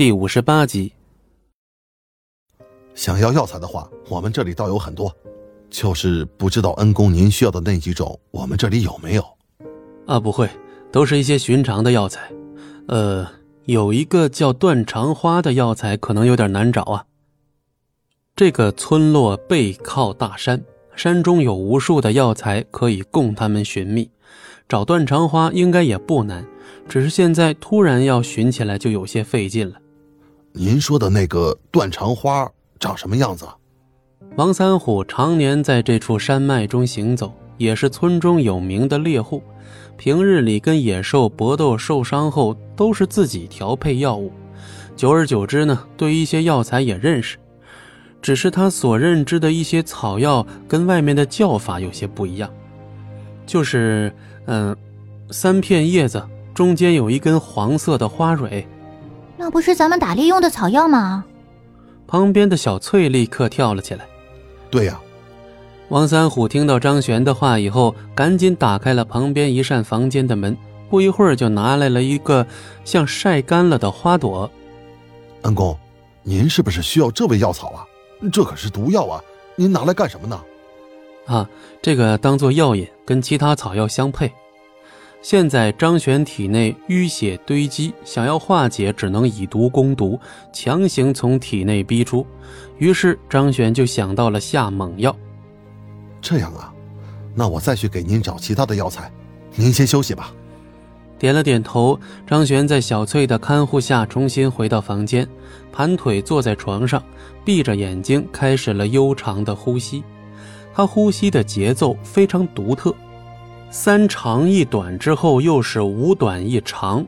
第五十八集。想要药材的话，我们这里倒有很多，就是不知道恩公您需要的那几种，我们这里有没有？啊，不会，都是一些寻常的药材。呃，有一个叫断肠花的药材，可能有点难找啊。这个村落背靠大山，山中有无数的药材可以供他们寻觅，找断肠花应该也不难。只是现在突然要寻起来，就有些费劲了。您说的那个断肠花长什么样子？王三虎常年在这处山脉中行走，也是村中有名的猎户。平日里跟野兽搏斗受伤后，都是自己调配药物。久而久之呢，对一些药材也认识。只是他所认知的一些草药跟外面的叫法有些不一样。就是，嗯，三片叶子。中间有一根黄色的花蕊，那不是咱们打猎用的草药吗？旁边的小翠立刻跳了起来。对呀，王三虎听到张璇的话以后，赶紧打开了旁边一扇房间的门，不一会儿就拿来了一个像晒干了的花朵。恩公，您是不是需要这味药草啊？这可是毒药啊！您拿来干什么呢？啊，这个当做药引，跟其他草药相配。现在张璇体内淤血堆积，想要化解，只能以毒攻毒，强行从体内逼出。于是张璇就想到了下猛药。这样啊，那我再去给您找其他的药材，您先休息吧。点了点头，张璇在小翠的看护下重新回到房间，盘腿坐在床上，闭着眼睛开始了悠长的呼吸。他呼吸的节奏非常独特。三长一短之后，又是五短一长，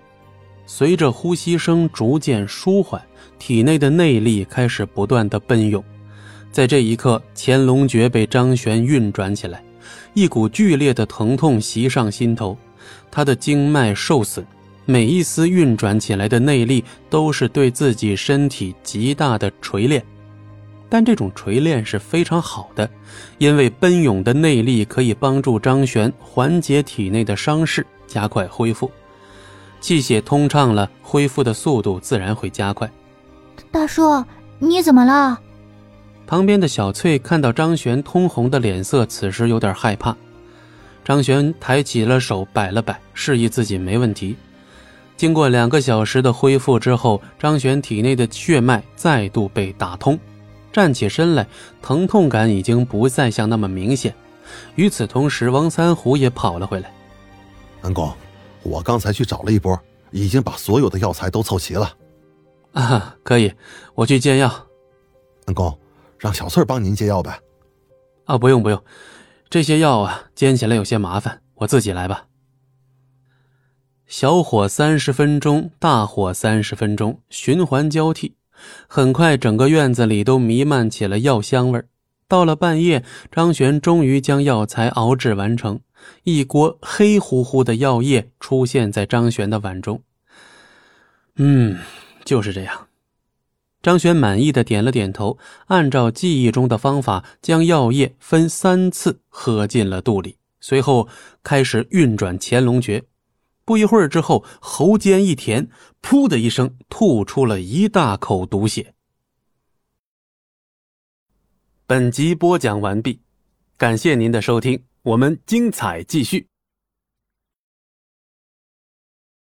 随着呼吸声逐渐舒缓，体内的内力开始不断的奔涌。在这一刻，乾隆诀被张玄运转起来，一股剧烈的疼痛袭上心头，他的经脉受损，每一丝运转起来的内力都是对自己身体极大的锤炼。但这种锤炼是非常好的，因为奔涌的内力可以帮助张玄缓解体内的伤势，加快恢复。气血通畅了，恢复的速度自然会加快。大叔，你怎么了？旁边的小翠看到张玄通红的脸色，此时有点害怕。张玄抬起了手，摆了摆，示意自己没问题。经过两个小时的恢复之后，张玄体内的血脉再度被打通。站起身来，疼痛感已经不再像那么明显。与此同时，王三虎也跑了回来。恩公，我刚才去找了一波，已经把所有的药材都凑齐了。啊，可以，我去煎药。恩公，让小翠帮您煎药呗。啊，不用不用，这些药啊，煎起来有些麻烦，我自己来吧。小火三十分钟，大火三十分钟，循环交替。很快，整个院子里都弥漫起了药香味儿到了半夜，张璇终于将药材熬制完成，一锅黑乎乎的药液出现在张璇的碗中。嗯，就是这样。张璇满意的点了点头，按照记忆中的方法，将药液分三次喝进了肚里，随后开始运转乾隆诀。不一会儿之后，喉间一甜，噗的一声，吐出了一大口毒血。本集播讲完毕，感谢您的收听，我们精彩继续。